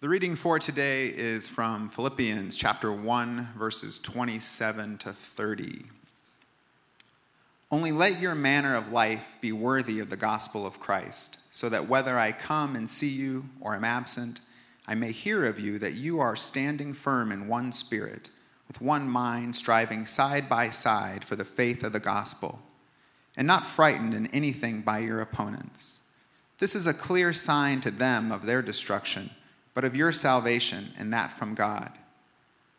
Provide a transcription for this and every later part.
The reading for today is from Philippians chapter 1, verses 27 to 30. Only let your manner of life be worthy of the gospel of Christ, so that whether I come and see you or am absent, I may hear of you that you are standing firm in one spirit, with one mind, striving side by side for the faith of the gospel, and not frightened in anything by your opponents. This is a clear sign to them of their destruction but of your salvation, and that from God.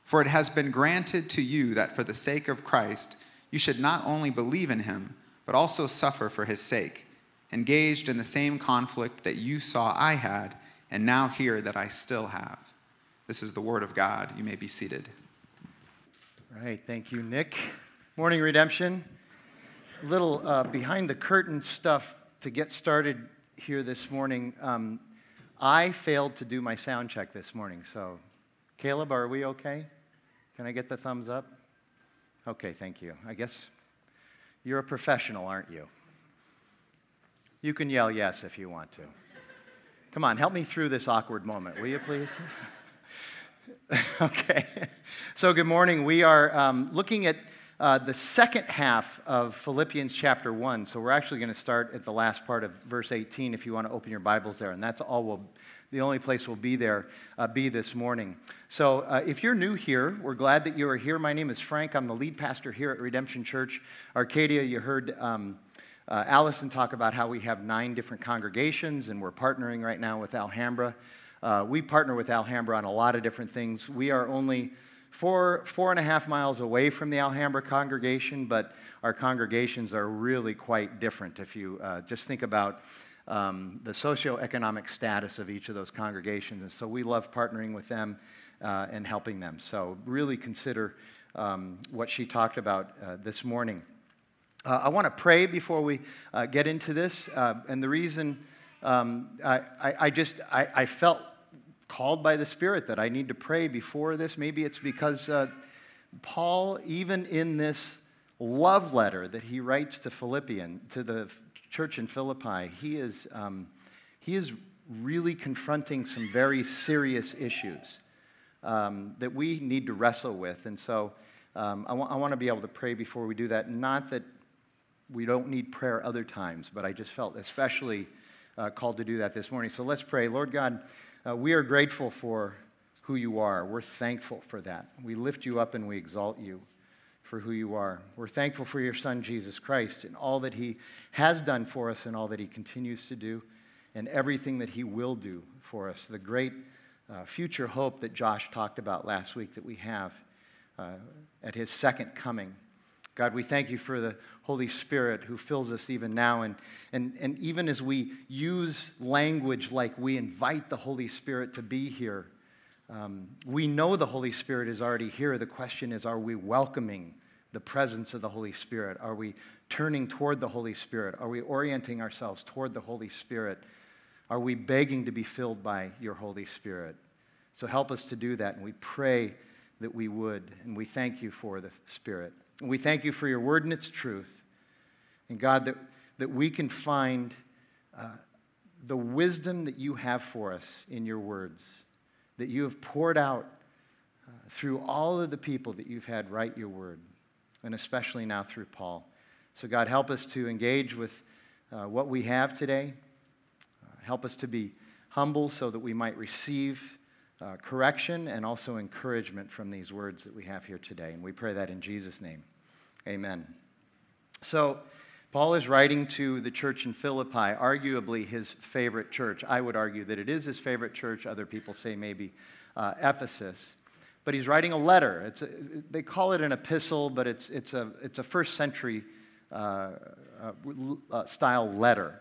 For it has been granted to you that for the sake of Christ, you should not only believe in him, but also suffer for his sake, engaged in the same conflict that you saw I had, and now hear that I still have. This is the word of God. You may be seated. All right, thank you, Nick. Morning, Redemption. A little uh, behind the curtain stuff to get started here this morning. Um, I failed to do my sound check this morning, so Caleb, are we okay? Can I get the thumbs up? Okay, thank you. I guess you're a professional, aren't you? You can yell yes if you want to. Come on, help me through this awkward moment, will you please? okay. So, good morning. We are um, looking at uh, the second half of Philippians chapter 1. So we're actually going to start at the last part of verse 18 if you want to open your Bibles there. And that's all we'll, the only place we'll be there, uh, be this morning. So uh, if you're new here, we're glad that you are here. My name is Frank. I'm the lead pastor here at Redemption Church Arcadia. You heard. Um, uh, Allison talk about how we have nine different congregations, and we're partnering right now with Alhambra. Uh, we partner with Alhambra on a lot of different things. We are only four, four and a half miles away from the Alhambra congregation, but our congregations are really quite different. If you uh, just think about um, the socioeconomic status of each of those congregations. And so we love partnering with them uh, and helping them. So really consider um, what she talked about uh, this morning. Uh, I want to pray before we uh, get into this. Uh, and the reason um, I, I, I, just I, I felt called by the Spirit that I need to pray before this. Maybe it's because uh, Paul, even in this love letter that he writes to Philippian, to the church in Philippi, he is, um, he is really confronting some very serious issues um, that we need to wrestle with. And so um, I, I want to be able to pray before we do that. Not that we don't need prayer other times, but I just felt especially uh, called to do that this morning. So let's pray. Lord God, uh, we are grateful for who you are. We're thankful for that. We lift you up and we exalt you for who you are. We're thankful for your Son, Jesus Christ, and all that he has done for us and all that he continues to do, and everything that he will do for us. The great uh, future hope that Josh talked about last week that we have uh, at his second coming. God, we thank you for the Holy Spirit who fills us even now. And, and, and even as we use language like we invite the Holy Spirit to be here, um, we know the Holy Spirit is already here. The question is, are we welcoming the presence of the Holy Spirit? Are we turning toward the Holy Spirit? Are we orienting ourselves toward the Holy Spirit? Are we begging to be filled by your Holy Spirit? So help us to do that, and we pray that we would, and we thank you for the Spirit. We thank you for your word and its truth. And God, that, that we can find uh, the wisdom that you have for us in your words, that you have poured out uh, through all of the people that you've had write your word, and especially now through Paul. So, God, help us to engage with uh, what we have today. Uh, help us to be humble so that we might receive uh, correction and also encouragement from these words that we have here today. And we pray that in Jesus' name. Amen. So, Paul is writing to the church in Philippi, arguably his favorite church. I would argue that it is his favorite church. Other people say maybe uh, Ephesus. But he's writing a letter. It's a, they call it an epistle, but it's, it's, a, it's a first century uh, uh, uh style letter.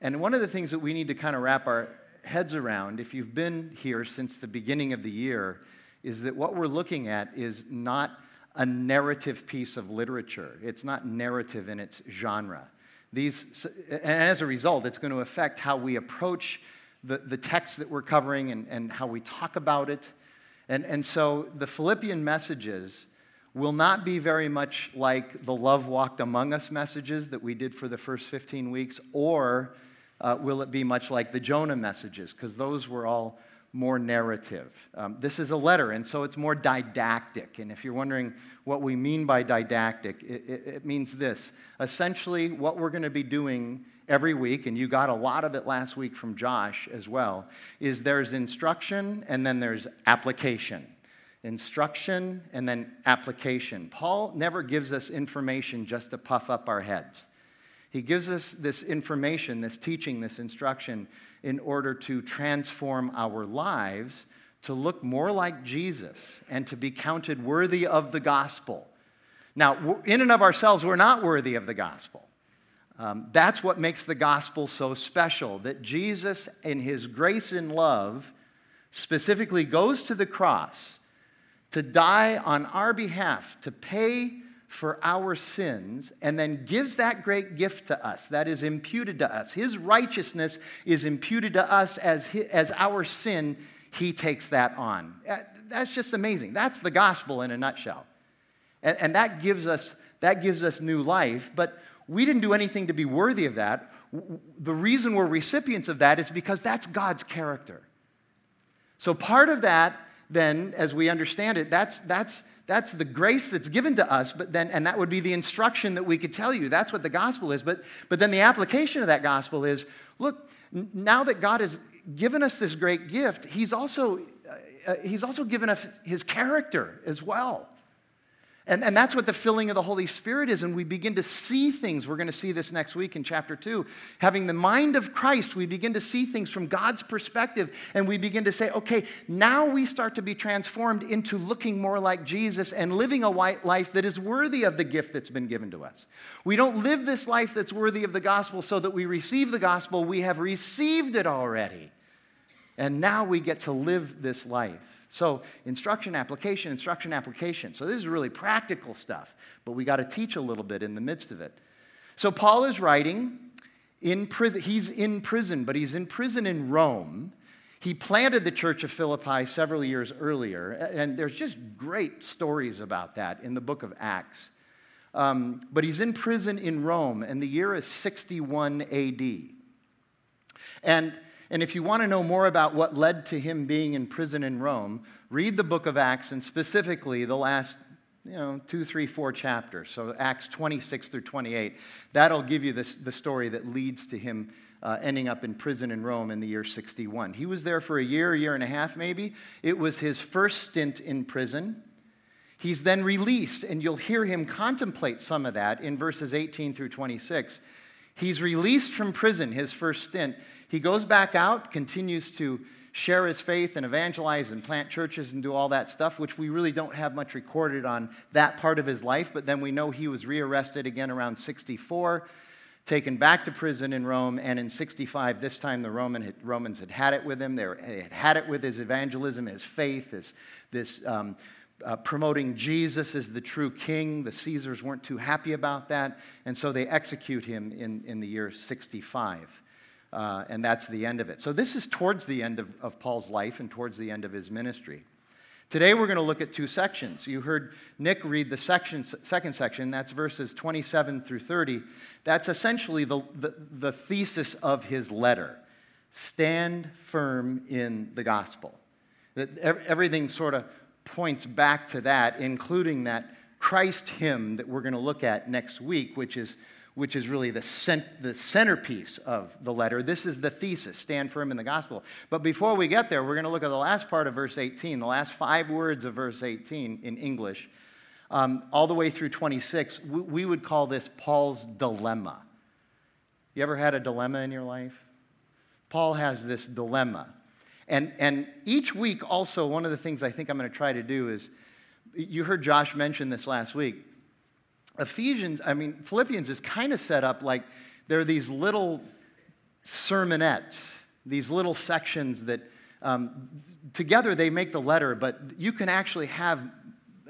And one of the things that we need to kind of wrap our heads around, if you've been here since the beginning of the year, is that what we're looking at is not a narrative piece of literature. It's not narrative in its genre. These, and as a result, it's going to affect how we approach the, the text that we're covering and, and how we talk about it. And, and so the Philippian messages will not be very much like the Love Walked Among Us messages that we did for the first 15 weeks, or uh, will it be much like the Jonah messages? Because those were all more narrative. Um, this is a letter, and so it's more didactic. And if you're wondering what we mean by didactic, it, it, it means this. Essentially, what we're going to be doing every week, and you got a lot of it last week from Josh as well, is there's instruction and then there's application. Instruction and then application. Paul never gives us information just to puff up our heads. He gives us this information, this teaching, this instruction in order to transform our lives to look more like Jesus and to be counted worthy of the gospel. Now, in and of ourselves, we're not worthy of the gospel. Um, that's what makes the gospel so special that Jesus, in his grace and love, specifically goes to the cross to die on our behalf, to pay for our sins and then gives that great gift to us that is imputed to us. His righteousness is imputed to us as, his, as our sin, he takes that on. Uh, that's just amazing. That's the gospel in a nutshell. And, and that, gives us, that gives us new life, but we didn't do anything to be worthy of that. The reason we're recipients of that is because that's God's character. So part of that, then, as we understand it, that's, that's that's the grace that's given to us, but then, and that would be the instruction that we could tell you. That's what the gospel is. But, but then the application of that gospel is look, now that God has given us this great gift, He's also, uh, uh he's also given us His character as well. And, and that's what the filling of the Holy Spirit is. And we begin to see things. We're going to see this next week in chapter 2. Having the mind of Christ, we begin to see things from God's perspective. And we begin to say, okay, now we start to be transformed into looking more like Jesus and living a white life that is worthy of the gift that's been given to us. We don't live this life that's worthy of the gospel so that we receive the gospel. We have received it already. And now we get to live this life. So, instruction, application, instruction, application. So, this is really practical stuff, but we got to teach a little bit in the midst of it. So, Paul is writing in prison. He's in prison, but he's in prison in Rome. He planted the church of Philippi several years earlier, and there's just great stories about that in the book of Acts. Um, but he's in prison in Rome, and the year is 61 AD. And and if you want to know more about what led to him being in prison in Rome, read the book of Acts and specifically the last you know, two, three, four chapters. So Acts 26 through 28. That'll give you this, the story that leads to him uh, ending up in prison in Rome in the year 61. He was there for a year, a year and a half maybe. It was his first stint in prison. He's then released, and you'll hear him contemplate some of that in verses 18 through 26. He's released from prison, his first stint. He goes back out, continues to share his faith and evangelize and plant churches and do all that stuff, which we really don't have much recorded on that part of his life. But then we know he was rearrested again around 64, taken back to prison in Rome, and in 65, this time the Roman had, Romans had had it with him. They, were, they, had had it with his evangelism, his faith, his, this um, uh, promoting Jesus as the true king. The Caesars weren't too happy about that, and so they execute him in, in the year 65. Uh, and that's the end of it. So, this is towards the end of, of Paul's life and towards the end of his ministry. Today, we're going to look at two sections. You heard Nick read the section, second section, that's verses 27 through 30. That's essentially the, the, the thesis of his letter stand firm in the gospel. That everything sort of points back to that, including that Christ hymn that we're going to look at next week, which is which is really the, cent- the centerpiece of the letter. This is the thesis stand firm in the gospel. But before we get there, we're going to look at the last part of verse 18, the last five words of verse 18 in English, um, all the way through 26. We, we would call this Paul's dilemma. You ever had a dilemma in your life? Paul has this dilemma. And, and each week, also, one of the things I think I'm going to try to do is you heard Josh mention this last week. Ephesians, I mean, Philippians is kind of set up like there are these little sermonettes, these little sections that um, together they make the letter, but you can actually have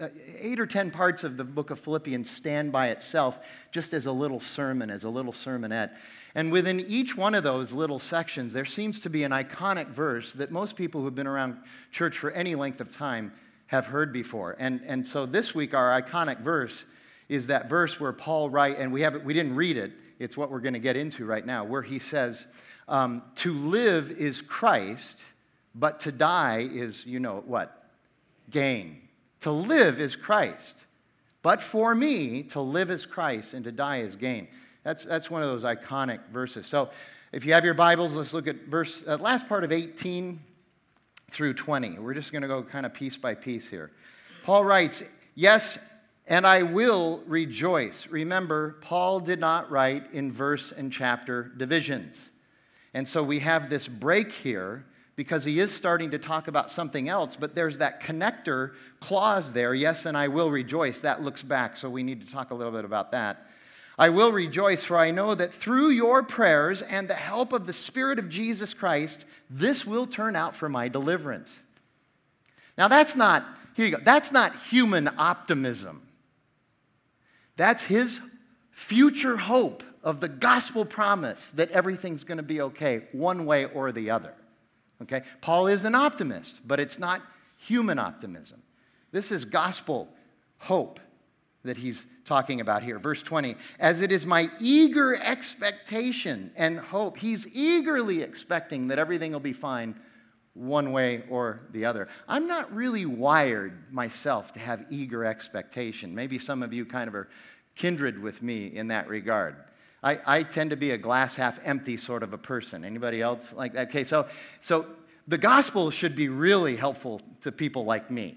uh, eight or ten parts of the book of Philippians stand by itself just as a little sermon, as a little sermonette. And within each one of those little sections, there seems to be an iconic verse that most people who've been around church for any length of time have heard before. And, and so this week, our iconic verse is that verse where Paul writes, and we, haven't, we didn't read it, it's what we're going to get into right now, where he says, um, To live is Christ, But to die is, you know what? Gain. To live is Christ. But for me, to live is Christ and to die is gain. That's, that's one of those iconic verses. So if you have your Bibles, let's look at verse, uh, last part of 18 through 20. We're just going to go kind of piece by piece here. Paul writes, Yes, and I will rejoice. Remember, Paul did not write in verse and chapter divisions. And so we have this break here because he is starting to talk about something else, but there's that connector clause there, yes, and I will rejoice. That looks back, so we need to talk a little bit about that. I will rejoice, for I know that through your prayers and the help of the Spirit of Jesus Christ, this will turn out for my deliverance. Now, that's not, here you go, that's not human optimism. That's his future hope of the gospel promise that everything's going to be okay, one way or the other. Okay? Paul is an optimist, but it's not human optimism. This is gospel hope that he's talking about here. Verse 20, as it is my eager expectation and hope, he's eagerly expecting that everything will be fine one way or the other. I'm not really wired myself to have eager expectation. Maybe some of you kind of are kindred with me in that regard. I, I tend to be a glass half empty sort of a person. Anybody else like that? Okay, so, so the gospel should be really helpful to people like me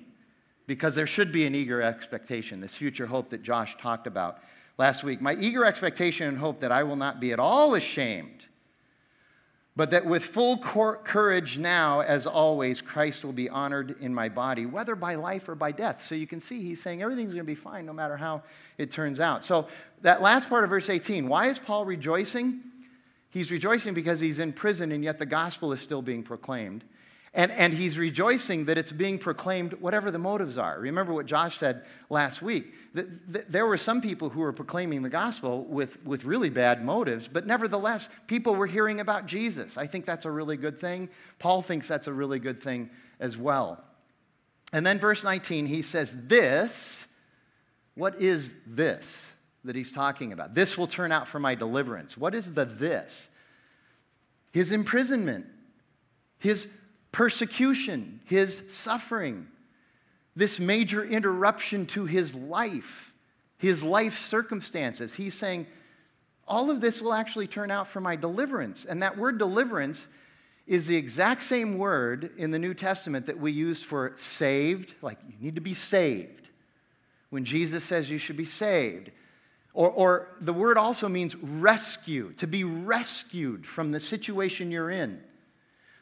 because there should be an eager expectation, this future hope that Josh talked about last week. My eager expectation and hope that I will not be at all ashamed, but that with full courage now, as always, Christ will be honored in my body, whether by life or by death. So you can see he's saying everything's going to be fine no matter how it turns out. So that last part of verse 18, why is Paul rejoicing? He's rejoicing because he's in prison and yet the gospel is still being proclaimed. And, and he's rejoicing that it's being proclaimed, whatever the motives are. Remember what Josh said last week. That, there were some people who were proclaiming the gospel with, with really bad motives, but nevertheless, people were hearing about Jesus. I think that's a really good thing. Paul thinks that's a really good thing as well. And then, verse 19, he says, This, what is this that he's talking about? This will turn out for my deliverance. What is the this? His imprisonment, his persecution, his suffering, this major interruption to his life, his life circumstances. He's saying, all of this will actually turn out for my deliverance. And that word deliverance is the exact same word in the New Testament that we use for saved, like you need to be saved. When Jesus says you should be saved. Or, or the word also means rescue, to be rescued from the situation you're in.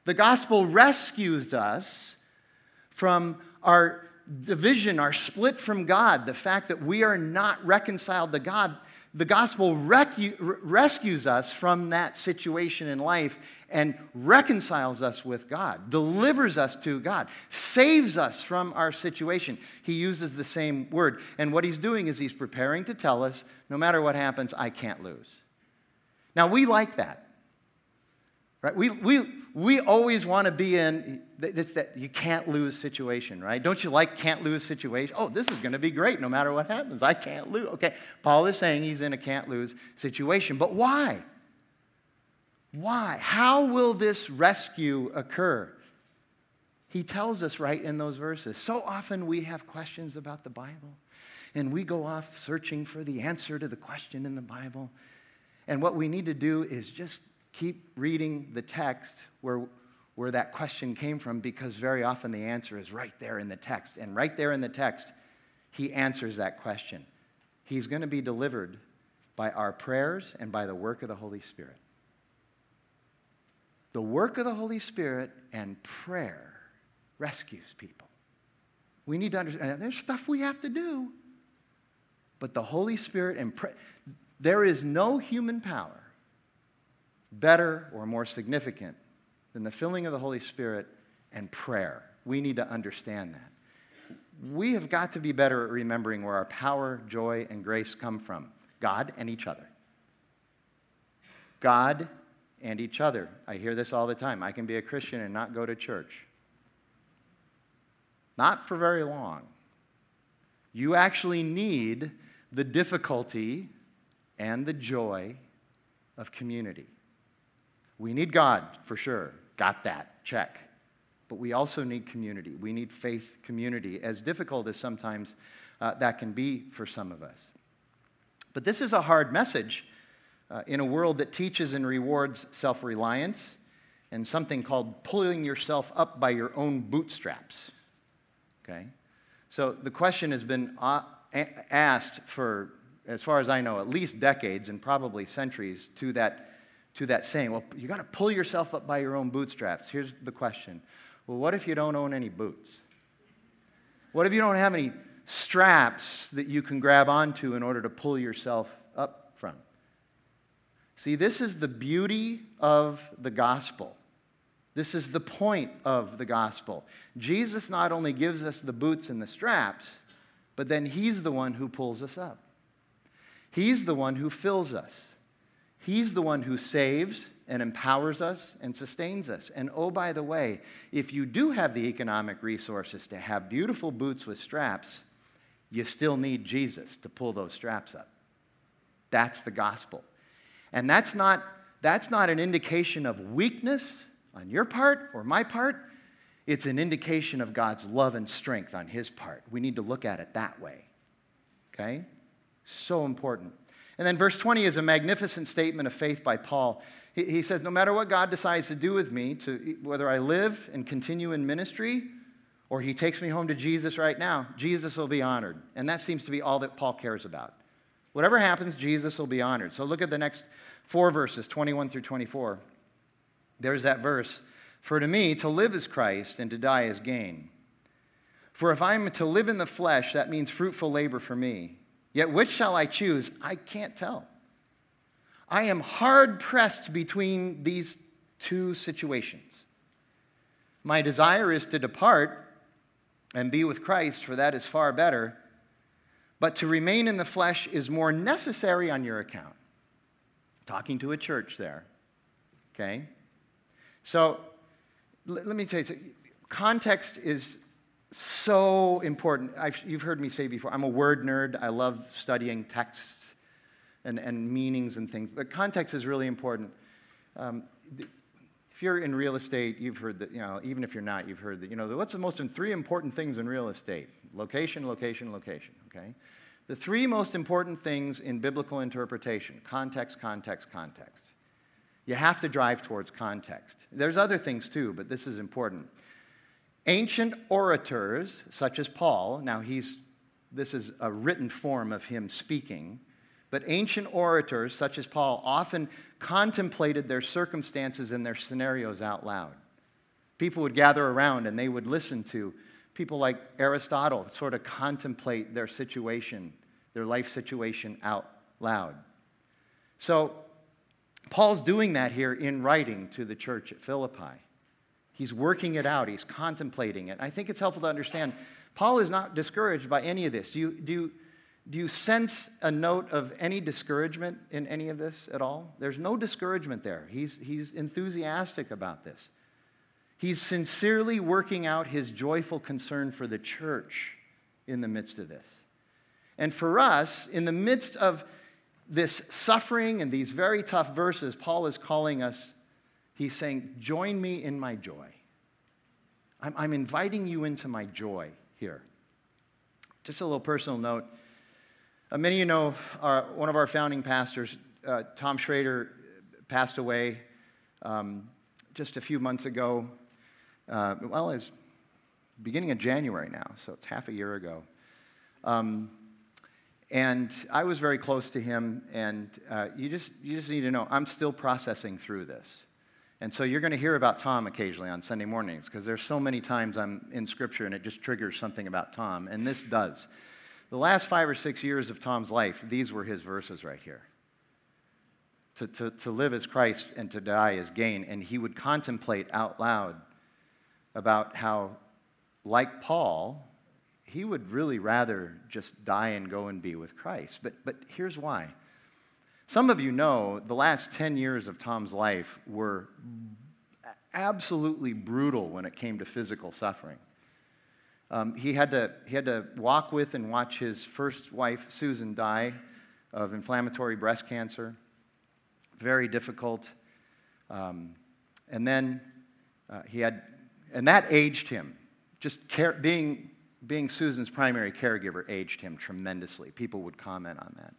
The gospel rescues us from our division, our split from God, the fact that we are not reconciled to God. The gospel recu- rescues us from that situation in life and reconciles us with God, delivers us to God, saves us from our situation. He uses the same word. And what he's doing is he's preparing to tell us no matter what happens, I can't lose. Now, we like that. Right? We, we, we always want to be in it's that you can't lose situation, right? Don't you like can't lose situation? Oh, this is going to be great no matter what happens. I can't lose. Okay, Paul is saying he's in a can't lose situation. But why? Why? How will this rescue occur? He tells us right in those verses. So often we have questions about the Bible, and we go off searching for the answer to the question in the Bible. And what we need to do is just keep reading the text where, where that question came from because very often the answer is right there in the text. And right there in the text, he answers that question. He's going to be delivered by our prayers and by the work of the Holy Spirit. The work of the Holy Spirit and prayer rescues people. We need to understand there's stuff we have to do, but the Holy Spirit and prayer, there is no human power better or more significant than the filling of the Holy Spirit and prayer. We need to understand that. We have got to be better at remembering where our power, joy, and grace come from God and each other. God and each other. I hear this all the time. I can be a Christian and not go to church. Not for very long. You actually need the difficulty and the joy of community. We need God for sure. Got that. Check. but we also need community. We need faith community, as difficult as sometimes uh, that can be for some of us. But this is a hard message uh, in a world that teaches and rewards self reliance and something called pulling yourself up by your own bootstraps. Okay? So the question has been uh, asked for, as far as I know, at least decades and probably centuries to that, to that saying, well, you got to pull yourself up by your own bootstraps. Here's the question Well, what if you don't own any boots? What if you don't have any straps that you can grab onto in order to pull yourself up from? See, this is the beauty of the gospel. This is the point of the gospel. Jesus not only gives us the boots and the straps, but then He's the one who pulls us up. He's the one who fills us. He's the one who saves and empowers us and sustains us. And oh, by the way, if you do have the economic resources to have beautiful boots with straps, you still need Jesus to pull those straps up. That's the gospel. And that's not, that's not an indication of weakness on your part or my part. It's an indication of God's love and strength on his part. We need to look at it that way. Okay? So important. And then verse 20 is a magnificent statement of faith by Paul. He, he says, No matter what God decides to do with me, to, whether I live and continue in ministry, or he takes me home to Jesus right now, Jesus will be honored. And that seems to be all that Paul cares about. Whatever happens, Jesus will be honored. So look at the next four verses 21 through 24. There's that verse. For to me, to live is Christ, and to die is gain. For if I'm to live in the flesh, that means fruitful labor for me. Yet which shall I choose? I can't tell. I am hard pressed between these two situations. My desire is to depart and be with Christ, for that is far better. But to remain in the flesh is more necessary on your account. Talking to a church there. Okay? So let me tell you, context is so important. I've, you've heard me say before, I'm a word nerd. I love studying texts and, and meanings and things, but context is really important. Um, if you're in real estate, you've heard that, you know, even if you're not, you've heard that, you know, what's the most three important things in real estate? Location, location, location, okay? The three most important things in biblical interpretation context, context, context. You have to drive towards context. There's other things too, but this is important. Ancient orators, such as Paul, now he's, this is a written form of him speaking, but ancient orators, such as Paul, often contemplated their circumstances and their scenarios out loud. People would gather around and they would listen to people like Aristotle sort of contemplate their situation, their life situation out loud. So, Paul's doing that here in writing to the church at Philippi. He's working it out, he's contemplating it. I think it's helpful to understand Paul is not discouraged by any of this. Do you, do you, do you sense a note of any discouragement in any of this at all? There's no discouragement there. He's, he's enthusiastic about this. He's sincerely working out his joyful concern for the church in the midst of this. And for us, in the midst of this suffering and these very tough verses, Paul is calling us, he's saying, Join me in my joy. I'm, I'm inviting you into my joy here. Just a little personal note. Uh, many of you know our, one of our founding pastors, uh, Tom Schrader, passed away um, just a few months ago. Uh, well, it's beginning of January now, so it's half a year ago. Um, and I was very close to him, and uh, you, just, you just need to know I'm still processing through this. And so you're going to hear about Tom occasionally on Sunday mornings because there's so many times I'm in Scripture and it just triggers something about Tom, and this does. The last five or six years of Tom's life, these were his verses right here. To, to, to live as Christ and to die as gain. And he would contemplate out loud about how, like Paul, he would really rather just die and go and be with Christ. But, but here's why. Some of you know the last 10 years of Tom's life were absolutely brutal when it came to physical suffering. Um, he, had to, he had to walk with and watch his first wife, Susan, die of inflammatory breast cancer. Very difficult. Um, and then uh, he had and that aged him. Just care, being, being Susan's primary caregiver aged him tremendously. People would comment on that.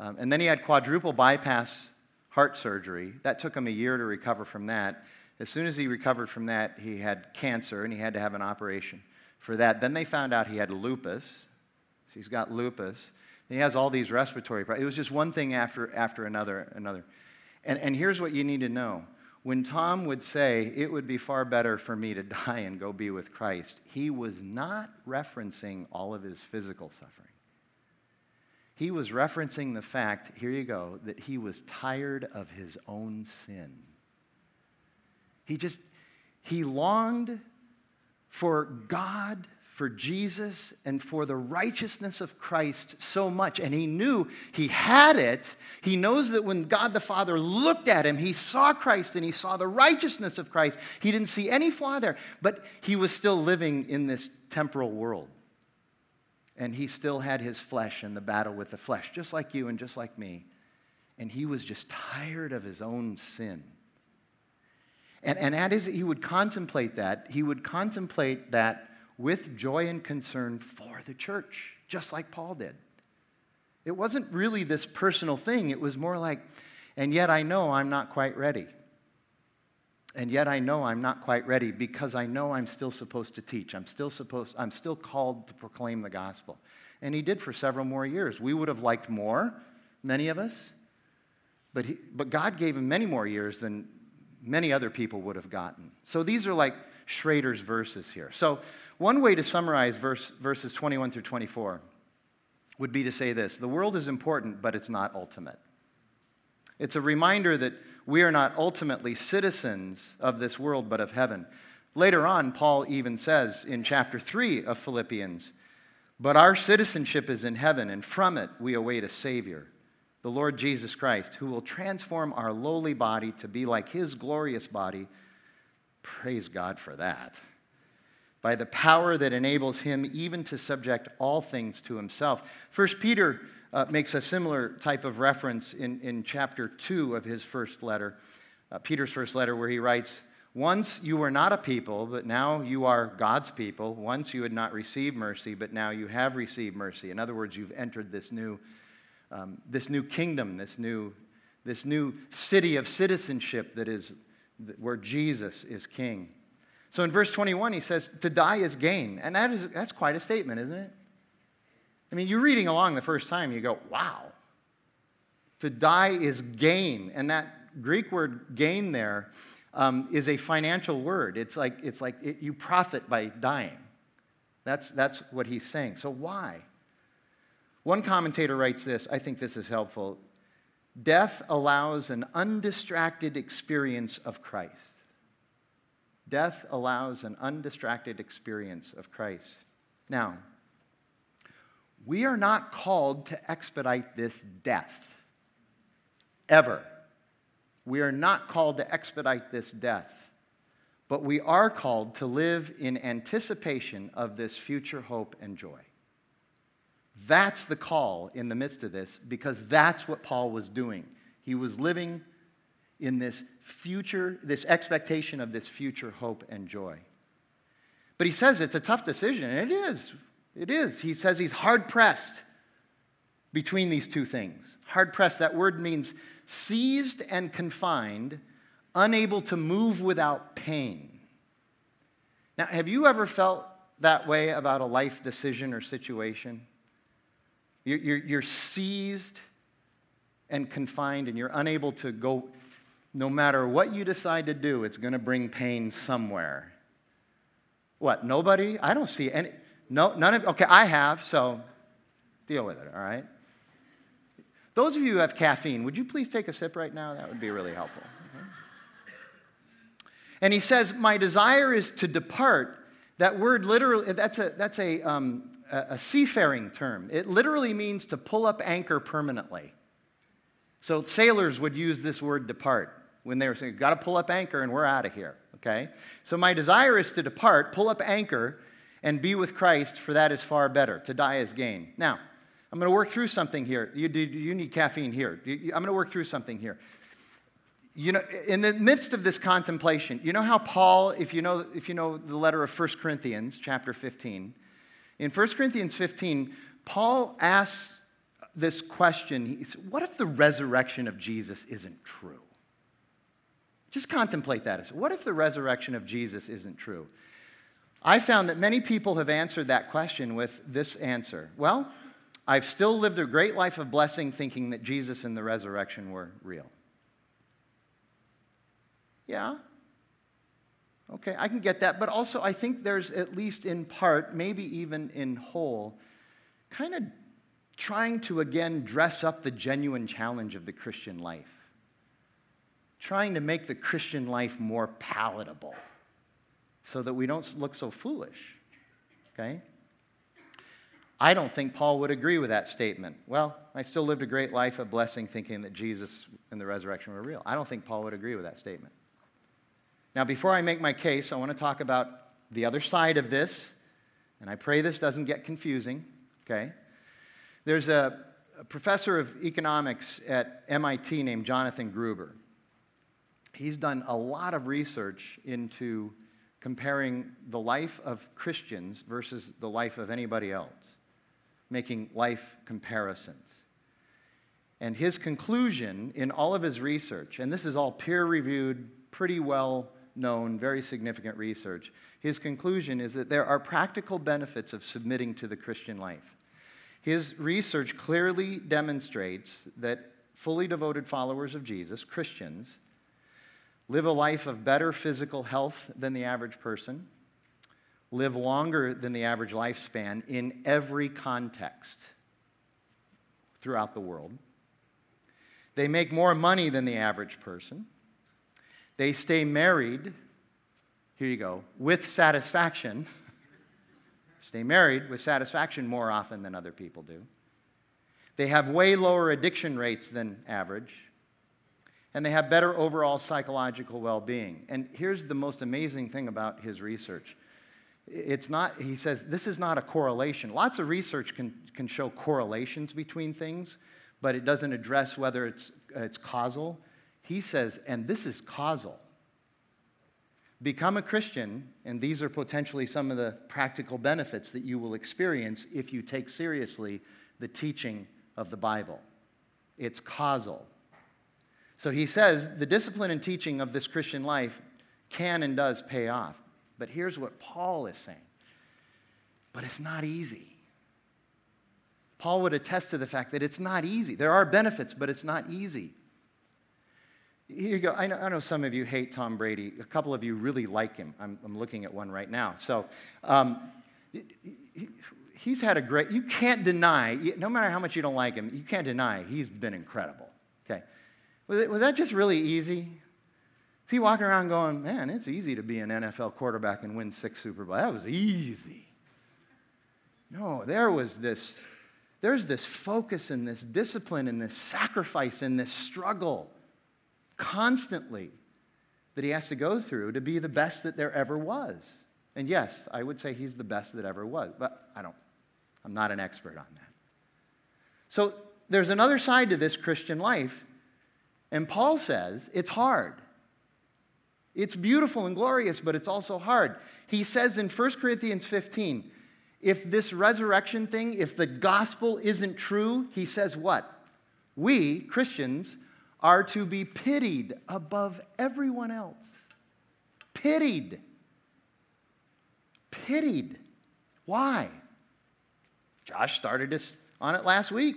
Um, and then he had quadruple bypass heart surgery. That took him a year to recover from that. As soon as he recovered from that, he had cancer and he had to have an operation for that. Then they found out he had lupus. So he's got lupus. And he has all these respiratory problems. It was just one thing after, after another, another. And, and here's what you need to know. When Tom would say, It would be far better for me to die and go be with Christ, he was not referencing all of his physical suffering. He was referencing the fact, here you go, that he was tired of his own sin. He just, he longed for God, for Jesus, and for the righteousness of Christ so much. And he knew he had it. He knows that when God the Father looked at him, he saw Christ and he saw the righteousness of Christ. He didn't see any flaw there, but he was still living in this temporal world. And he still had his flesh and the battle with the flesh, just like you and just like me. And he was just tired of his own sin. And, and as he would contemplate that, he would contemplate that with joy and concern for the church, just like Paul did. It wasn't really this personal thing, it was more like, and yet I know I'm not quite ready. And yet I know I'm not quite ready because I know I'm still supposed to teach. I'm still supposed I'm still called to proclaim the gospel. And he did for several more years. We would have liked more, many of us. But, he, but God gave him many more years than many other people would have gotten. So these are like Schrader's verses here. So, one way to summarize verse, verses 21 through 24 would be to say this The world is important, but it's not ultimate. It's a reminder that we are not ultimately citizens of this world, but of heaven. Later on, Paul even says in chapter 3 of Philippians, But our citizenship is in heaven, and from it we await a Savior the Lord Jesus Christ, who will transform our lowly body to be like his glorious body. Praise God for that. By the power that enables him even to subject all things to himself. First Peter uh, makes a similar type of reference in, in chapter 2 of his first letter, uh, Peter's first letter, where he writes, Once you were not a people, but now you are God's people. Once you had not received mercy, but now you have received mercy. In other words, you've entered this new um, this new kingdom, this new, this new city of citizenship that is where Jesus is king. So in verse 21, he says, To die is gain. And that is, that's quite a statement, isn't it? I mean, you're reading along the first time, you go, Wow. To die is gain. And that Greek word gain there um, is a financial word. It's like, it's like it, you profit by dying. That's, that's what he's saying. So why? One commentator writes this, I think this is helpful. Death allows an undistracted experience of Christ. Death allows an undistracted experience of Christ. Now, we are not called to expedite this death. Ever. We are not called to expedite this death. But we are called to live in anticipation of this future hope and joy. That's the call in the midst of this because that's what Paul was doing. He was living in this future, this expectation of this future hope and joy. But he says it's a tough decision, and it is. It is. He says he's hard pressed between these two things. Hard pressed, that word means seized and confined, unable to move without pain. Now, have you ever felt that way about a life decision or situation? You're, seized and confined, and you're unable to go. No matter what you decide to do, it's going to bring pain somewhere. What? Nobody? I don't see any. No, none of. Okay, I have, so deal with it, all right? Those of you who have caffeine, would you please take a sip right now? That would be really helpful. And he says, My desire is to depart. That word literally, that's a, that's a, um, a seafaring term. It literally means to pull up anchor permanently. So sailors would use this word depart when they were saying, got to pull up anchor and we're out of here. Okay? So my desire is to depart, pull up anchor, and be with Christ, for that is far better. To die is gain. Now, I'm going to work through something here. You, you need caffeine here. I'm going to work through something here. you know, in the midst of this contemplation, you know how Paul, if you know, if you know the letter of 1 Corinthians, chapter 15, in 1 Corinthians 15, Paul asks this question he says, What if the resurrection of Jesus isn't true? Just contemplate that. What if the resurrection of Jesus isn't true? I found that many people have answered that question with this answer Well, I've still lived a great life of blessing thinking that Jesus and the resurrection were real. Yeah. Okay, I can get that. But also, I think there's at least in part, maybe even in whole, kind of trying to again dress up the genuine challenge of the Christian life, trying to make the Christian life more palatable so that we don't look so foolish. Okay? I don't think Paul would agree with that statement. Well, I still lived a great life of blessing thinking that Jesus and the resurrection were real. I don't think Paul would agree with that statement. Now, before I make my case, I want to talk about the other side of this, and I pray this doesn't get confusing, okay? There's a, a professor of economics at MIT named Jonathan Gruber. He's done a lot of research into comparing the life of Christians versus the life of anybody else making life comparisons. And his conclusion in all of his research, and this is all peer reviewed, pretty well known, very significant research, his conclusion is that there are practical benefits of submitting to the Christian life. His research clearly demonstrates that fully devoted followers of Jesus, Christians, live a life of better physical health than the average person live longer than the average lifespan in every context throughout the world. They make more money than the average person. They stay married, here you go, with satisfaction. stay married with satisfaction more often than other people do. They have way lower addiction rates than average. And they have better overall psychological well being. And here's the most amazing thing about his research it's not, he says, this is not a correlation. Lots of research can, can show correlations between things, but it doesn't address whether it's, uh, it's causal. He says, and this is causal. Become a Christian, and these are potentially some of the practical benefits that you will experience if you take seriously the teaching of the Bible. It's causal. So he says the discipline and teaching of this Christian life can and does pay off. But here's what Paul is saying. But it's not easy. Paul would attest to the fact that it's not easy. There are benefits, but it's not easy. Here you go. I know, I know some of you hate Tom Brady. A couple of you really like him. I'm, I'm looking at one right now. So um, he's had a great, you can't deny, no matter how much you don't like him, you can't deny he's been incredible. Was, it, was that just really easy? Is he walking around going, man, it's easy to be an NFL quarterback and win six Super Bowls? That was easy. No, there was this, there's this focus and this discipline and this sacrifice and this struggle constantly that he has to go through to be the best that there ever was. And yes, I would say he's the best that ever was, but I don't, I'm not an expert on that. So there's another side to this Christian life, and Paul says it's hard. It's beautiful and glorious, but it's also hard. He says in 1 Corinthians 15, if this resurrection thing, if the gospel isn't true, he says what? We, Christians, are to be pitied above everyone else. Pitied. Pitied. Why? Josh started us on it last week.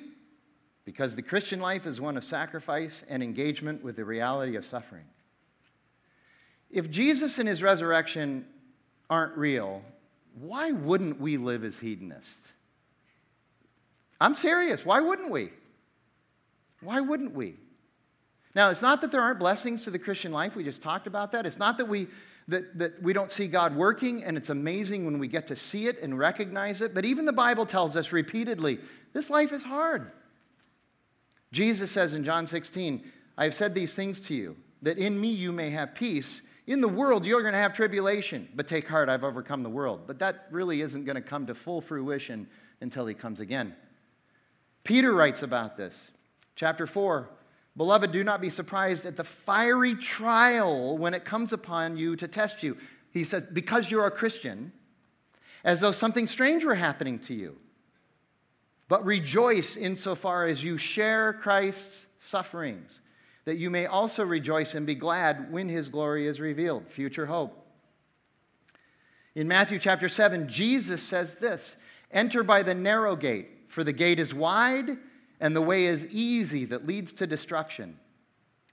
Because the Christian life is one of sacrifice and engagement with the reality of suffering. If Jesus and his resurrection aren't real, why wouldn't we live as hedonists? I'm serious. Why wouldn't we? Why wouldn't we? Now, it's not that there aren't blessings to the Christian life. We just talked about that. It's not that we, that, that we don't see God working, and it's amazing when we get to see it and recognize it. But even the Bible tells us repeatedly this life is hard. Jesus says in John 16, I have said these things to you, that in me you may have peace. In the world, you're going to have tribulation, but take heart, I've overcome the world. But that really isn't going to come to full fruition until he comes again. Peter writes about this. Chapter 4, Beloved, do not be surprised at the fiery trial when it comes upon you to test you. He says, because you're a Christian, as though something strange were happening to you. But rejoice insofar as you share Christ's sufferings, that you may also rejoice and be glad when his glory is revealed. Future hope. In Matthew chapter 7, Jesus says this Enter by the narrow gate, for the gate is wide and the way is easy that leads to destruction.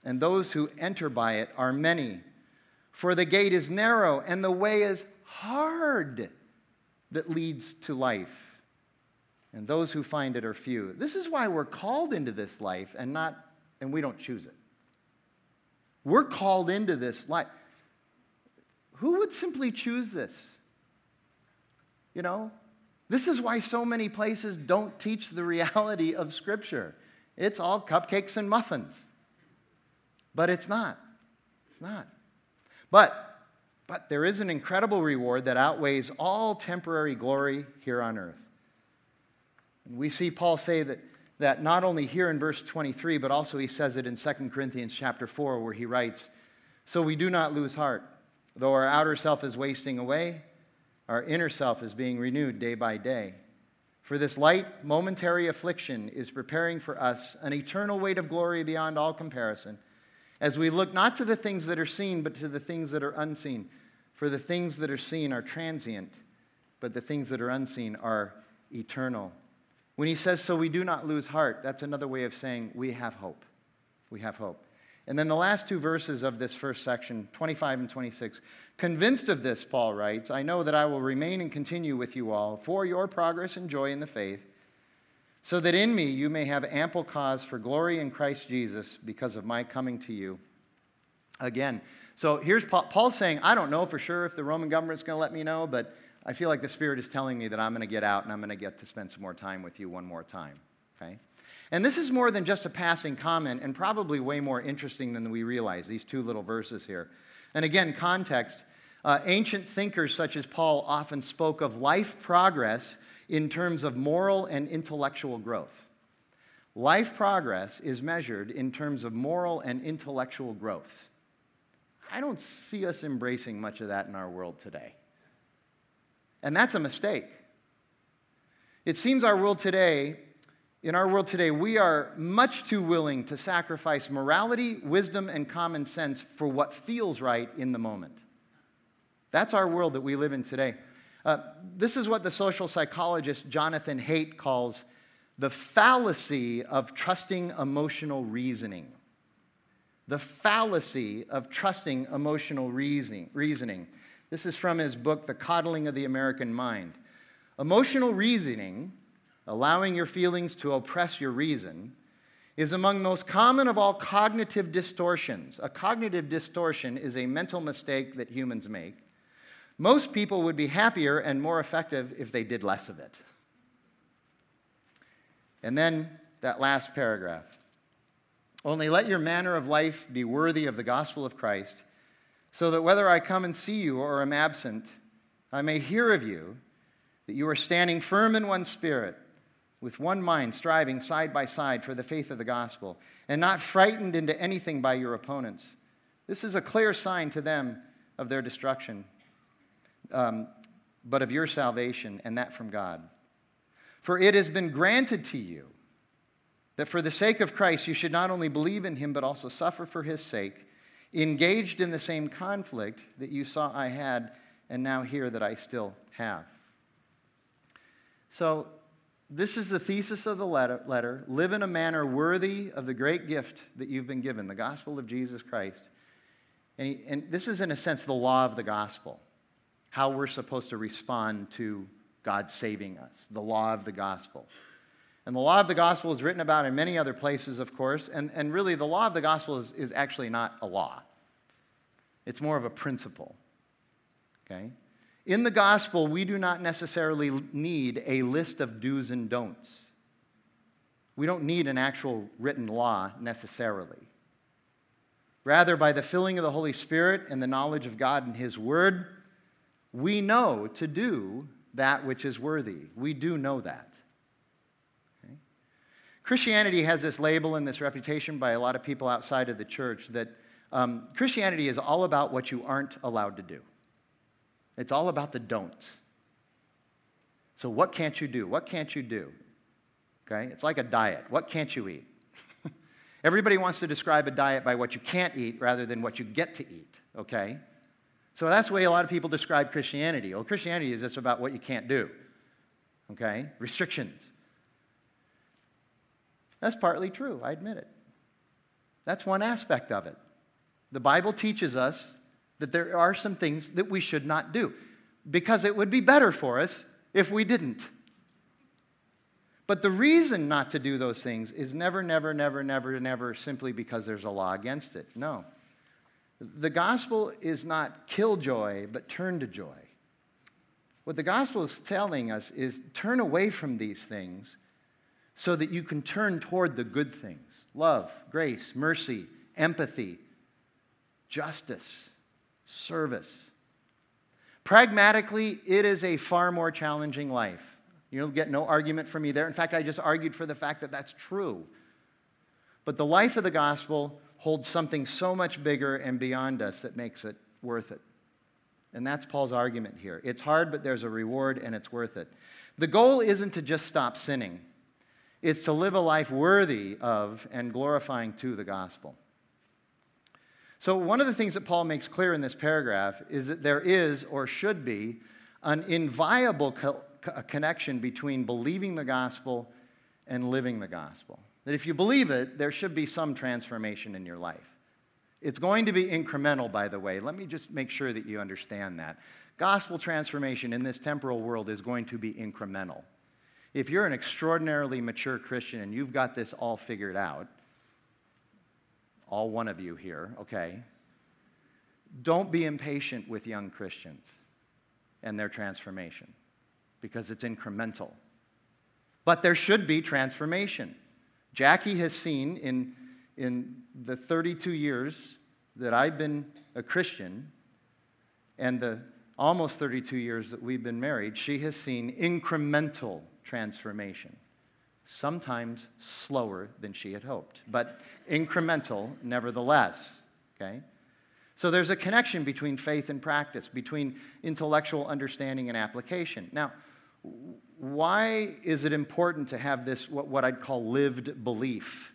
And those who enter by it are many. For the gate is narrow and the way is hard that leads to life. And those who find it are few. This is why we're called into this life and not and we don't choose it. We're called into this life. Who would simply choose this? You know, this is why so many places don't teach the reality of Scripture. It's all cupcakes and muffins. But it's not. It's not. But, but there is an incredible reward that outweighs all temporary glory here on earth. We see Paul say that, that not only here in verse 23, but also he says it in 2 Corinthians chapter 4, where he writes, So we do not lose heart. Though our outer self is wasting away, our inner self is being renewed day by day. For this light, momentary affliction is preparing for us an eternal weight of glory beyond all comparison, as we look not to the things that are seen, but to the things that are unseen. For the things that are seen are transient, but the things that are unseen are eternal. When he says, So we do not lose heart, that's another way of saying we have hope. We have hope. And then the last two verses of this first section, 25 and 26. Convinced of this, Paul writes, I know that I will remain and continue with you all for your progress and joy in the faith, so that in me you may have ample cause for glory in Christ Jesus because of my coming to you. Again, so here's Paul, saying, I don't know for sure if the Roman government's going to let me know, but I feel like the Spirit is telling me that I'm going to get out and I'm going to get to spend some more time with you one more time. Okay? And this is more than just a passing comment and probably way more interesting than we realize, these two little verses here. And again, context. Uh, ancient thinkers such as Paul often spoke of life progress in terms of moral and intellectual growth. Life progress is measured in terms of moral and intellectual growth. I don't see us embracing much of that in our world today. And that's a mistake. It seems our world today in our world today, we are much too willing to sacrifice morality, wisdom, and common sense for what feels right in the moment. That's our world that we live in today. Uh, this is what the social psychologist Jonathan Haidt calls the fallacy of trusting emotional reasoning. The fallacy of trusting emotional reasoning. reasoning. This is from his book, The Coddling of the American Mind. Emotional reasoning allowing your feelings to oppress your reason, is among the most common of all cognitive distortions. A cognitive distortion is a mental mistake that humans make. Most people would be happier and more effective if they did less of it. And then that last paragraph. Only let your manner of life be worthy of the gospel of Christ, so that whether I come and see you or am absent, I may hear of you that you are standing firm in one spirit with one mind, striving side by side for the faith of the gospel, and not frightened into anything by your opponents. This is a clear sign to them of their destruction, um, but of your salvation, and that from God. For it has been granted to you that for the sake of Christ you should not only believe in him, but also suffer for his sake, engaged in the same conflict that you saw I had, and now hear that I still have. So, this is the thesis of the letter, letter. Live in a manner worthy of the great gift that you've been given, the gospel of Jesus Christ. And, he, and this is, in a sense, the law of the gospel, how we're supposed to respond to God saving us, the law of the gospel. And the law of the gospel is written about in many other places, of course. And, and really, the law of the gospel is, is actually not a law, it's more of a principle. Okay? In the gospel, we do not necessarily need a list of do's and don'ts. We don't need an actual written law necessarily. Rather, by the filling of the Holy Spirit and the knowledge of God and His Word, we know to do that which is worthy. We do know that. Christianity has this label and this reputation by a lot of people outside of the church that um, Christianity is all about what you aren't allowed to do. It's all about the don'ts. So, what can't you do? What can't you do? Okay? It's like a diet. What can't you eat? Everybody wants to describe a diet by what you can't eat rather than what you get to eat. Okay? So, that's the way a lot of people describe Christianity. Well, Christianity is just about what you can't do. Okay? Restrictions. That's partly true, I admit it. That's one aspect of it. The Bible teaches us that there are some things that we should not do because it would be better for us if we didn't. But the reason not to do those things is never, never, never, never, never simply because there's a law against it. No. The gospel is not kill joy, but turn to joy. What the gospel is telling us is turn away from these things so that you can turn toward the good things love, grace, mercy, empathy, justice, service. Pragmatically, it is a far more challenging life. You'll get no argument from me there. In fact, I just argued for the fact that that's true. But the life of the gospel holds something so much bigger and beyond us that makes it worth it. And that's Paul's argument here. It's hard, but there's a reward and it's worth it. The goal isn't to just stop sinning. It's to live a life worthy of and glorifying to the gospel. So, one of the things that Paul makes clear in this paragraph is that there is, or should be, an inviolable co- connection between believing the gospel and living the gospel. That if you believe it, there should be some transformation in your life. It's going to be incremental, by the way. Let me just make sure that you understand that. Gospel transformation in this temporal world is going to be incremental. If you're an extraordinarily mature Christian and you've got this all figured out, all one of you here, okay, don't be impatient with young Christians and their transformation because it's incremental. But there should be transformation. Jackie has seen in, in the 32 years that I've been a Christian and the almost 32 years that we've been married, she has seen incremental transformation. Sometimes slower than she had hoped, but incremental nevertheless. Okay? So there's a connection between faith and practice, between intellectual understanding and application. Now, why is it important to have this, what, I'd call lived belief?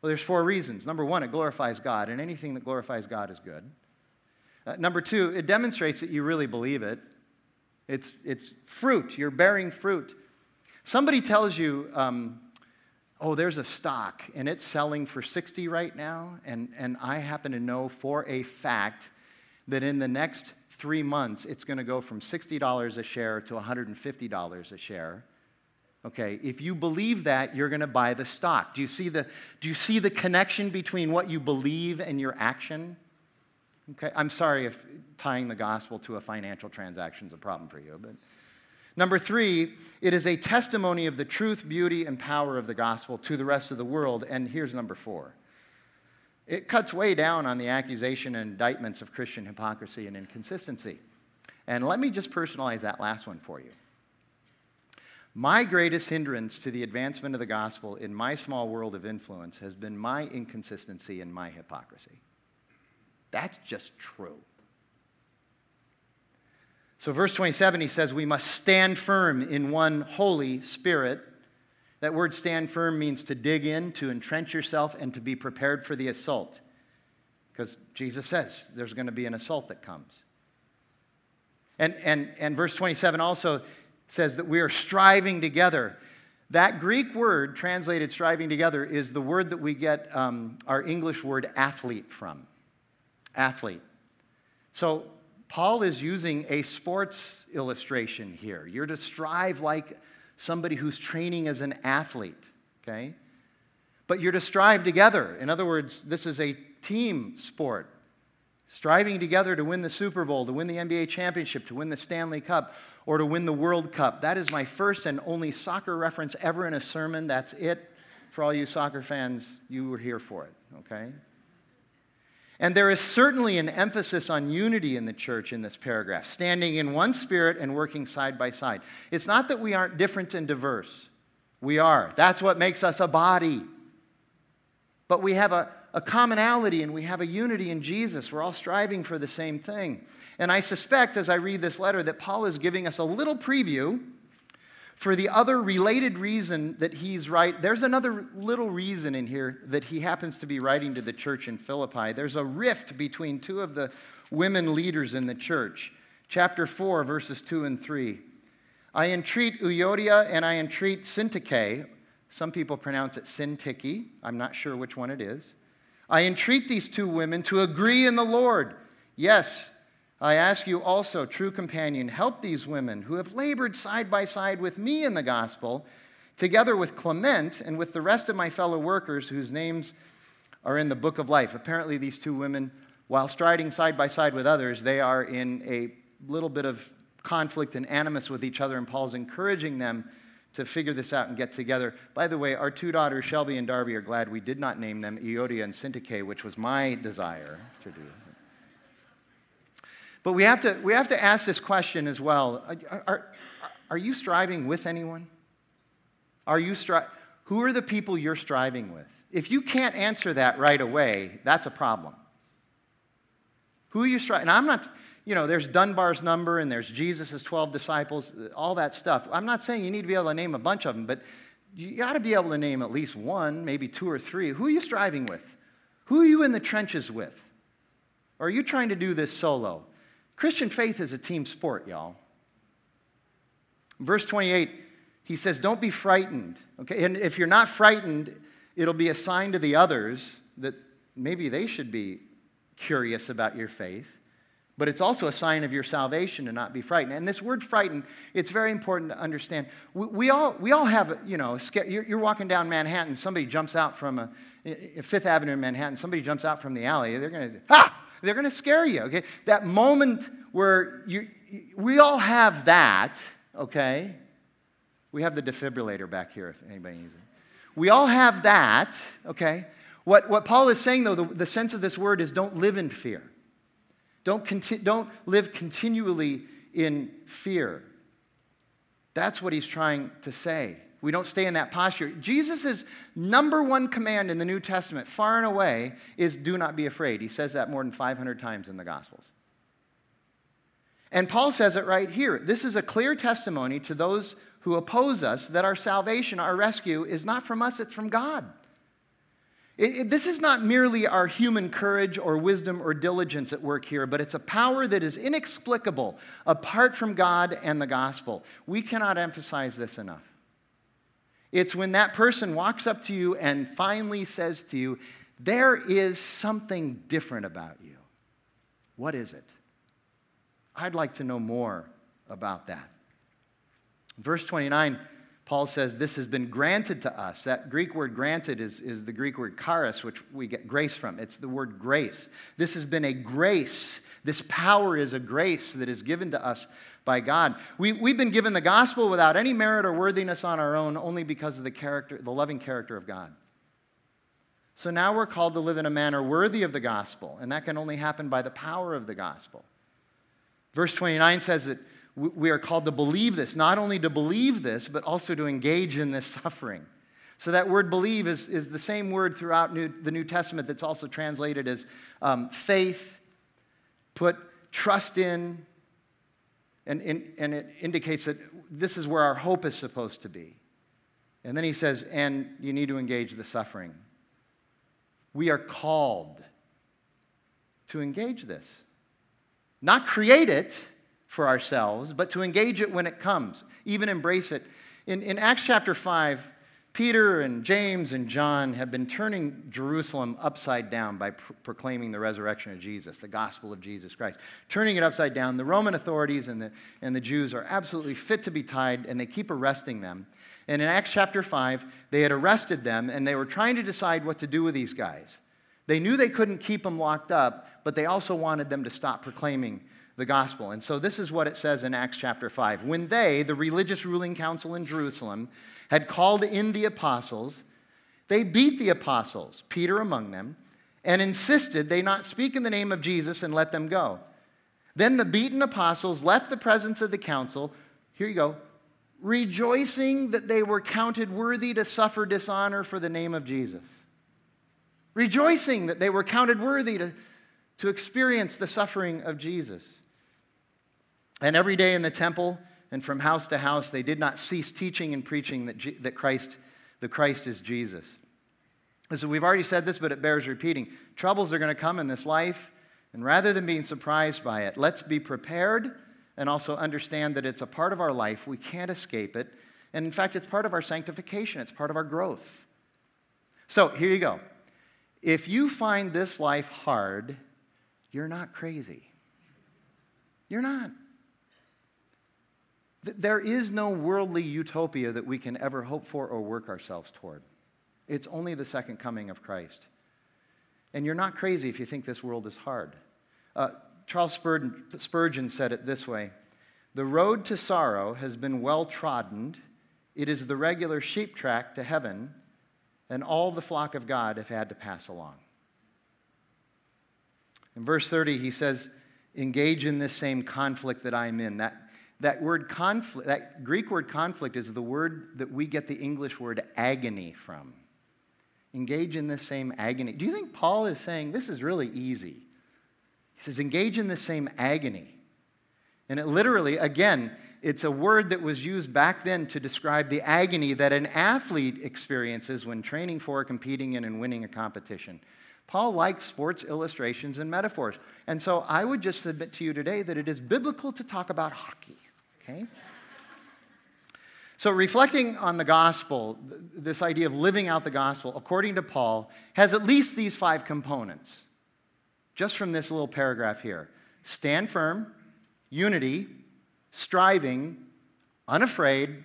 Well, there's four reasons. Number one, it glorifies God, and anything that glorifies God is good. Uh, number two, it demonstrates that you really believe it. It's, it's fruit, you're bearing fruit. Somebody tells you, um, oh, there's a stock and it's selling for 60 right now, and, and I happen to know for a fact that in the next three months it's going to go from $60 a share to $150 a share. Okay, if you believe that, you're going to buy the stock. Do you see the, do you see the connection between what you believe and your action? Okay, I'm sorry if tying the gospel to a financial transaction is a problem for you, but. Number three, it is a testimony of the truth, beauty, and power of the gospel to the rest of the world. And here's number four it cuts way down on the accusation and indictments of Christian hypocrisy and inconsistency. And let me just personalize that last one for you. My greatest hindrance to the advancement of the gospel in my small world of influence has been my inconsistency and my hypocrisy. That's just true. So, verse 27, he says, We must stand firm in one Holy Spirit. That word stand firm means to dig in, to entrench yourself, and to be prepared for the assault. Because Jesus says there's going to be an assault that comes. And, and, and verse 27 also says that we are striving together. That Greek word translated striving together is the word that we get um, our English word athlete from. Athlete. So Paul is using a sports illustration here. You're to strive like somebody who's training as an athlete, okay? But you're to strive together. In other words, this is a team sport. Striving together to win the Super Bowl, to win the NBA championship, to win the Stanley Cup, or to win the World Cup. That is my first and only soccer reference ever in a sermon. That's it. For all you soccer fans, you were here for it, okay? And there is certainly an emphasis on unity in the church in this paragraph, standing in one spirit and working side by side. It's not that we aren't different and diverse. We are. That's what makes us a body. But we have a, a commonality and we have a unity in Jesus. We're all striving for the same thing. And I suspect as I read this letter that Paul is giving us a little preview for the other related reason that he's right. There's another little reason in here that he happens to be writing to the church in Philippi. There's a rift between two of the women leaders in the church. Chapter 4, verses 2 and 3. I entreat Euodia and I entreat Syntyche. Some people pronounce it Syntyche. I'm not sure which one it is. I entreat these two women to agree in the Lord. Yes, I ask you also, true companion, help these women who have labored side by side with me in the gospel, together with Clement and with the rest of my fellow workers whose names are in the book of life. Apparently, these two women, while striding side by side with others, they are in a little bit of conflict and animus with each other, and Paul's encouraging them to figure this out and get together. By the way, our two daughters, Shelby and Darby, are glad we did not name them Euodia and Syntyche, which was my desire to do. But we have to, we have to ask this question as well. Are, are, are you striving with anyone? Are you stri- Who are the people you're striving with? If you can't answer that right away, that's a problem. Who are you striving? And I'm not, you know, there's Dunbar's number and there's Jesus' 12 disciples, all that stuff. I'm not saying you need to be able to name a bunch of them, but you got to be able to name at least one, maybe two or three. Who are you striving with? Who are you in the trenches with? Or are you trying to do this solo? Christian faith is a team sport, y'all. Verse 28, he says, Don't be frightened. Okay, and if you're not frightened, it'll be a sign to the others that maybe they should be curious about your faith. But it's also a sign of your salvation to not be frightened. And this word frightened, it's very important to understand. We, we all, we all have, you know, you're, you're, walking down Manhattan, somebody jumps out from a, Fifth Avenue in Manhattan, somebody jumps out from the alley, they're going to say, ah! They're going to scare you, okay? That moment where you, we all have that, okay? We have the defibrillator back here if anybody needs it. We all have that, okay? What, what Paul is saying, though, the, the sense of this word is don't live in fear. Don't, conti- don't live continually in fear. That's what he's trying to say. We don't stay in that posture. Jesus' number one command in the New Testament, far and away, is do not be afraid. He says that more than 500 times in the Gospels. And Paul says it right here. This is a clear testimony to those who oppose us that our salvation, our rescue, is not from us, it's from God. It, it, this is not merely our human courage or wisdom or diligence at work here, but it's a power that is inexplicable apart from God and the gospel. We cannot emphasize this enough. It's when that person walks up to you and finally says to you, There is something different about you. What is it? I'd like to know more about that. Verse 29, Paul says, This has been granted to us. That Greek word granted is, is the Greek word charis, which we get grace from. It's the word grace. This has been a grace. This power is a grace that is given to us by God. We, we've been given the gospel without any merit or worthiness on our own, only because of the character, the loving character of God. So now we're called to live in a manner worthy of the gospel, and that can only happen by the power of the gospel. Verse 29 says that we are called to believe this, not only to believe this, but also to engage in this suffering. So that word believe is, is the same word throughout New, the New Testament that's also translated as um, faith, put trust in, and, and, and it indicates that this is where our hope is supposed to be. And then he says, and you need to engage the suffering. We are called to engage this. Not create it for ourselves, but to engage it when it comes, even embrace it. In, in Acts chapter 5, Peter and James and John have been turning Jerusalem upside down by proclaiming the resurrection of Jesus, the gospel of Jesus Christ. Turning it upside down. The Roman authorities and the, and the Jews are absolutely fit to be tied, and they keep arresting them. And in Acts chapter 5, they had arrested them, and they were trying to decide what to do with these guys. They knew they couldn't keep them locked up, but they also wanted them to stop proclaiming the gospel. And so this is what it says in Acts chapter 5. When they, the religious ruling council in Jerusalem, had called in the apostles, they beat the apostles, Peter among them, and insisted they not speak in the name of Jesus and let them go. Then the beaten apostles left the presence of the council, here you go, rejoicing that they were counted worthy to suffer dishonor for the name of Jesus. Rejoicing that they were counted worthy to, to experience the suffering of Jesus. And every day in the temple and from house to house, they did not cease teaching and preaching that, that Christ, the Christ is Jesus. So we've already said this, but it bears repeating. Troubles are going to come in this life, and rather than being surprised by it, let's be prepared and also understand that it's a part of our life. We can't escape it. And in fact, it's part of our sanctification, it's part of our growth. So here you go. If you find this life hard, you're not crazy. You're not. There is no worldly utopia that we can ever hope for or work ourselves toward. It's only the second coming of Christ. And you're not crazy if you think this world is hard. Uh, Charles Spurgeon said it this way The road to sorrow has been well trodden, it is the regular sheep track to heaven, and all the flock of God have had to pass along. In verse 30, he says, Engage in this same conflict that I'm in. That, that word conflict, that Greek word conflict is the word that we get the English word agony from. Engage in this same agony. Do you think Paul is saying this is really easy? He says, engage in the same agony. And it literally, again, it's a word that was used back then to describe the agony that an athlete experiences when training for, competing in, and winning a competition. Paul likes sports illustrations and metaphors. And so I would just submit to you today that it is biblical to talk about hockey, okay? So, reflecting on the gospel, this idea of living out the gospel, according to Paul, has at least these five components just from this little paragraph here stand firm, unity, striving, unafraid,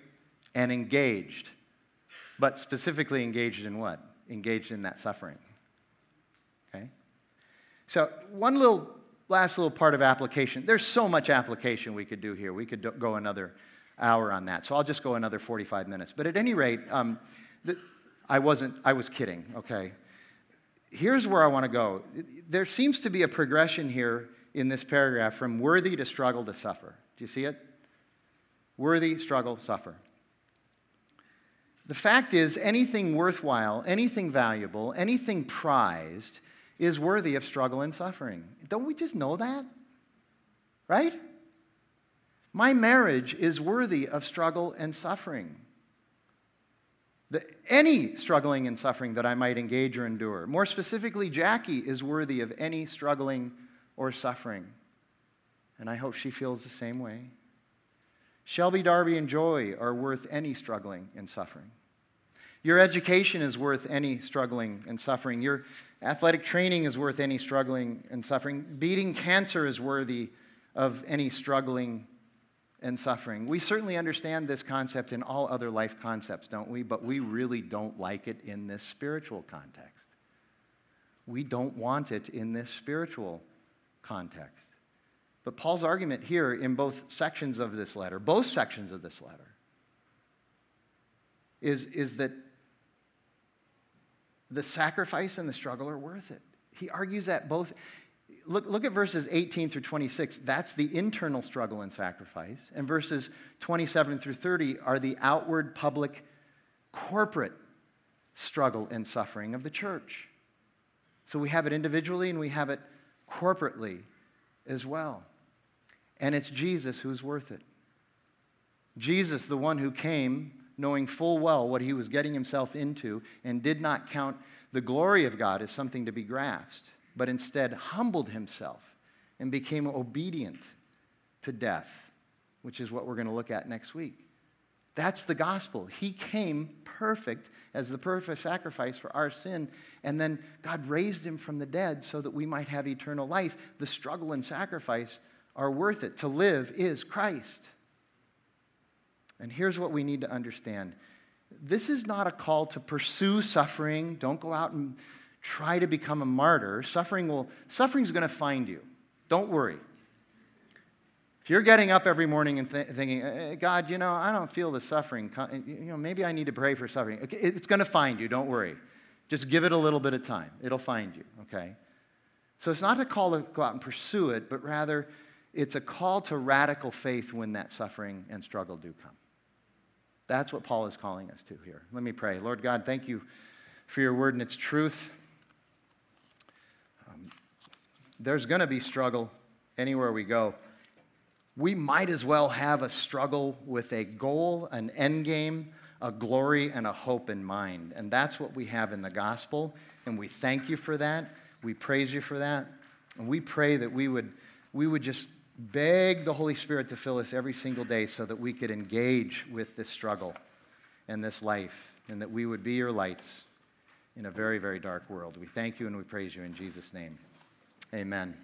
and engaged. But specifically engaged in what? Engaged in that suffering. Okay? So, one little, last little part of application. There's so much application we could do here. We could do, go another hour on that. So, I'll just go another 45 minutes. But at any rate, um, the, I wasn't, I was kidding, okay? here's where I want to go. There seems to be a progression here in this paragraph from worthy to struggle to suffer. Do you see it? Worthy, struggle, suffer. The fact is, anything worthwhile, anything valuable, anything prized is worthy of struggle and suffering. Don't we just know that? Right? My marriage is worthy of struggle and suffering the, any struggling and suffering that I might engage or endure. More specifically, Jackie is worthy of any struggling or suffering. And I hope she feels the same way. Shelby, Darby, and Joy are worth any struggling and suffering. Your education is worth any struggling and suffering. Your athletic training is worth any struggling and suffering. Beating cancer is worthy of any struggling and suffering. We certainly understand this concept in all other life concepts, don't we? But we really don't like it in this spiritual context. We don't want it in this spiritual context. But Paul's argument here in both sections of this letter, both sections of this letter, is, is that the sacrifice and the struggle are worth it. He argues that both look, look at verses 18 through 26. That's the internal struggle and sacrifice. And verses 27 through 30 are the outward, public, corporate struggle and suffering of the church. So we have it individually and we have it corporately as well. And it's Jesus who's worth it. Jesus, the one who came knowing full well what he was getting himself into and did not count the glory of God as something to be grasped but instead humbled himself and became obedient to death, which is what we're going to look at next week. That's the gospel. He came perfect as the perfect sacrifice for our sin, and then God raised him from the dead so that we might have eternal life. The struggle and sacrifice are worth it. To live is Christ. And here's what we need to understand this is not a call to pursue suffering. Don't go out and try to become a martyr, suffering will suffering's going to find you. Don't worry. If you're getting up every morning and th- thinking, eh, eh, God, you know, I don't feel the suffering, you know, maybe I need to pray for suffering. Okay, it's going to find you. Don't worry. Just give it a little bit of time. It'll find you, okay? So it's not a call to go out and pursue it, but rather it's a call to radical faith when that suffering and struggle do come. That's what Paul is calling us to here. Let me pray. Lord God, thank you for your word and its truth. Um, there's going to be struggle anywhere we go. We might as well have a struggle with a goal, an end game, a glory, and a hope in mind. And that's what we have in the gospel. And we thank you for that. We praise you for that. And we pray that we would, we would just beg the Holy Spirit to fill us every single day so that we could engage with this struggle and this life, and that we would be your lights in a very, very dark world. We thank you and we praise you in Jesus' name. Amen.